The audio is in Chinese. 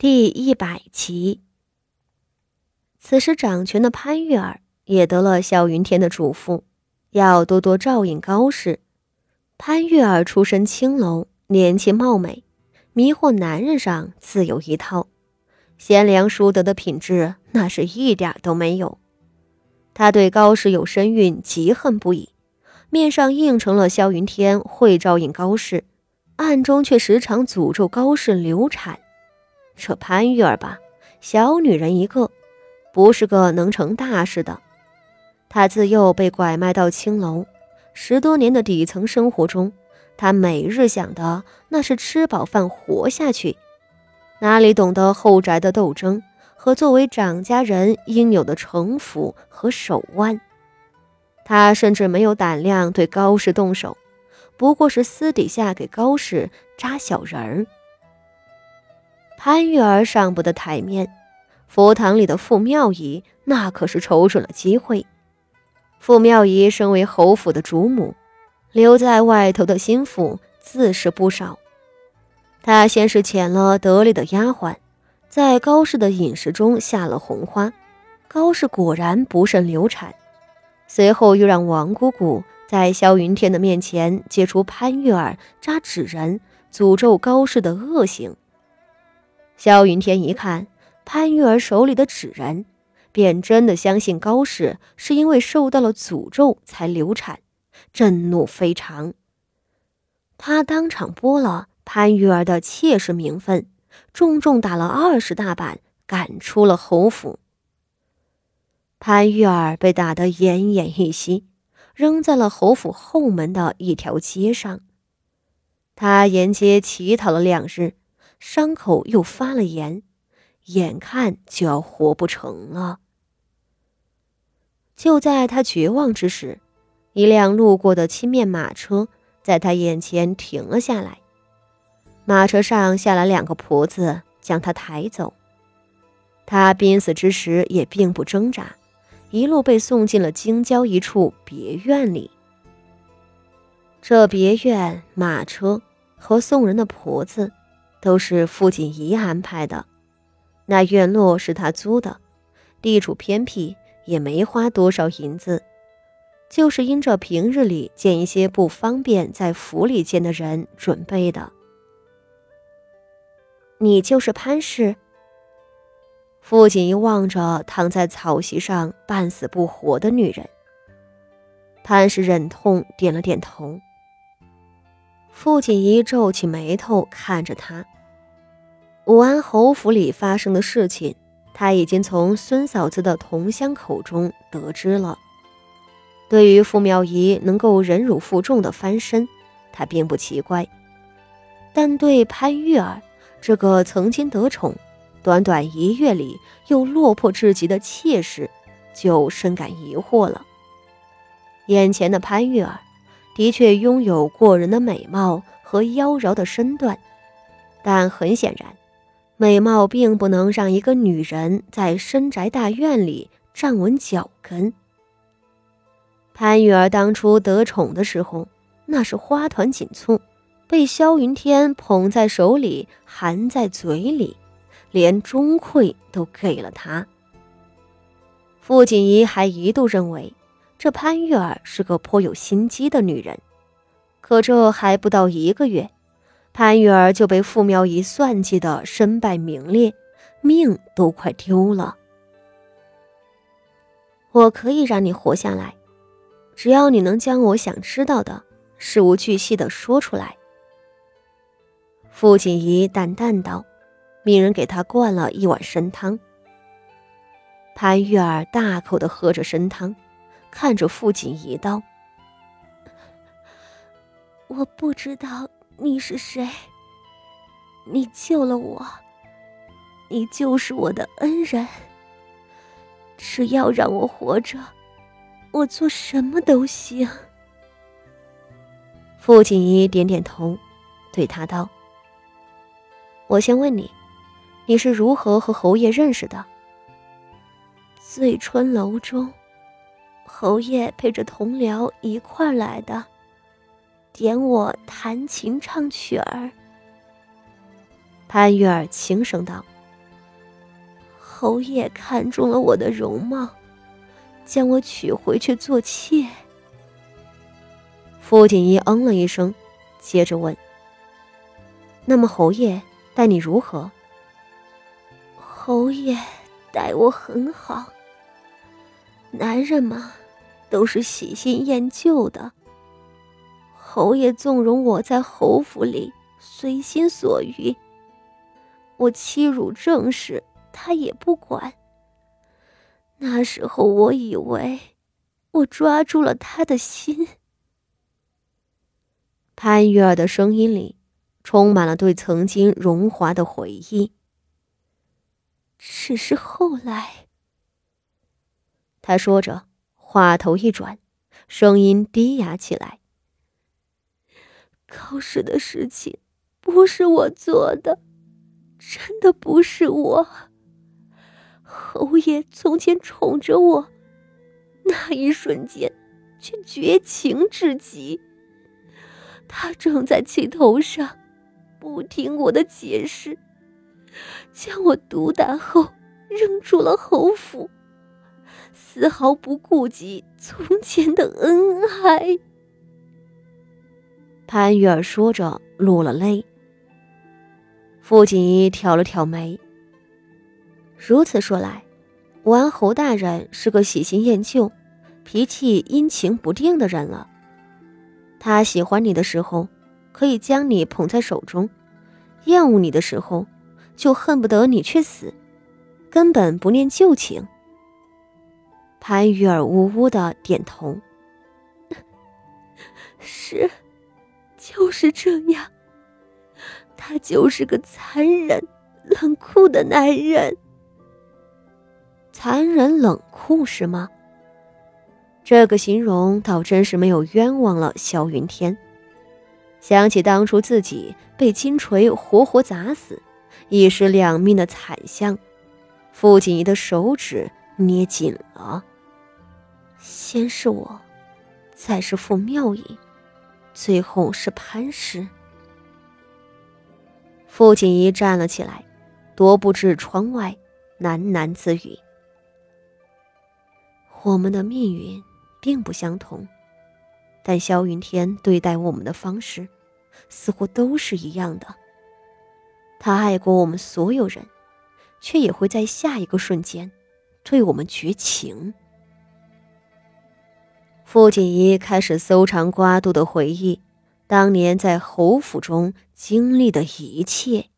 第一百集。此时掌权的潘玉儿也得了萧云天的嘱咐，要多多照应高氏。潘玉儿出身青楼，年轻貌美，迷惑男人上自有一套，贤良淑德的品质那是一点都没有。他对高氏有身孕极恨不已，面上应承了萧云天会照应高氏。暗中却时常诅咒高氏流产。这潘玉儿吧，小女人一个，不是个能成大事的。她自幼被拐卖到青楼，十多年的底层生活中，她每日想的那是吃饱饭活下去，哪里懂得后宅的斗争和作为长家人应有的城府和手腕？她甚至没有胆量对高氏动手。不过是私底下给高氏扎小人儿。潘玉儿上不得台面，佛堂里的傅妙仪那可是瞅准了机会。傅妙仪身为侯府的主母，留在外头的心腹自是不少。她先是遣了得力的丫鬟，在高氏的饮食中下了红花，高氏果然不慎流产。随后又让王姑姑。在萧云天的面前揭出潘玉儿扎纸人、诅咒高氏的恶行。萧云天一看潘玉儿手里的纸人，便真的相信高氏是因为受到了诅咒才流产，震怒非常。他当场剥了潘玉儿的妾室名分，重重打了二十大板，赶出了侯府。潘玉儿被打得奄奄一息。扔在了侯府后门的一条街上。他沿街乞讨了两日，伤口又发了炎，眼看就要活不成了。就在他绝望之时，一辆路过的青面马车在他眼前停了下来。马车上下来两个婆子，将他抬走。他濒死之时也并不挣扎。一路被送进了京郊一处别院里。这别院、马车和送人的婆子，都是傅锦仪安排的。那院落是他租的，地处偏僻，也没花多少银子，就是因着平日里见一些不方便在府里见的人准备的。你就是潘氏。傅锦衣望着躺在草席上半死不活的女人，潘氏忍痛点了点头。傅锦衣皱起眉头看着他。武安侯府里发生的事情，他已经从孙嫂子的同乡口中得知了。对于傅妙仪能够忍辱负重的翻身，他并不奇怪，但对潘玉儿这个曾经得宠。短短一月里又落魄至极的妾室，就深感疑惑了。眼前的潘玉儿，的确拥有过人的美貌和妖娆的身段，但很显然，美貌并不能让一个女人在深宅大院里站稳脚跟。潘玉儿当初得宠的时候，那是花团锦簇，被萧云天捧在手里，含在嘴里。连钟馗都给了她。傅锦仪还一度认为这潘玉儿是个颇有心机的女人，可这还不到一个月，潘玉儿就被傅苗仪算计的身败名裂，命都快丢了。我可以让你活下来，只要你能将我想知道的事无巨细的说出来。”傅锦仪淡淡道。命人给他灌了一碗参汤。潘玉儿大口的喝着参汤，看着傅锦仪道：“我不知道你是谁，你救了我，你就是我的恩人。只要让我活着，我做什么都行。”傅锦仪点点头，对他道：“我先问你。”你是如何和侯爷认识的？醉春楼中，侯爷陪着同僚一块来的，点我弹琴唱曲儿。潘玉儿轻声道：“侯爷看中了我的容貌，将我娶回去做妾。傅锦衣嗯了一声，接着问：“那么侯爷待你如何？”侯爷待我很好。男人嘛，都是喜新厌旧的。侯爷纵容我在侯府里随心所欲，我欺辱正室，他也不管。那时候我以为我抓住了他的心。潘玉儿的声音里充满了对曾经荣华的回忆。只是后来，他说着，话头一转，声音低哑起来。考试的事情不是我做的，真的不是我。侯爷从前宠着我，那一瞬间却绝情至极。他正在气头上，不听我的解释，将我毒打后扔出了侯府，丝毫不顾及从前的恩爱。潘玉儿说着，落了泪。傅锦衣挑了挑眉。如此说来，武安侯大人是个喜新厌旧、脾气阴晴不定的人了。他喜欢你的时候，可以将你捧在手中；厌恶你的时候，就恨不得你去死，根本不念旧情。潘玉儿呜呜的点头：“ 是，就是这样。他就是个残忍、冷酷的男人。残忍冷酷是吗？”这个形容倒真是没有冤枉了萧云天。想起当初自己被金锤活活砸死，一尸两命的惨象，傅锦仪的手指捏紧了。先是我，再是傅妙影，最后是潘氏。傅锦仪站了起来，踱步至窗外，喃喃自语：“我们的命运。”并不相同，但萧云天对待我们的方式，似乎都是一样的。他爱过我们所有人，却也会在下一个瞬间，对我们绝情。傅锦衣开始搜肠刮肚的回忆当年在侯府中经历的一切。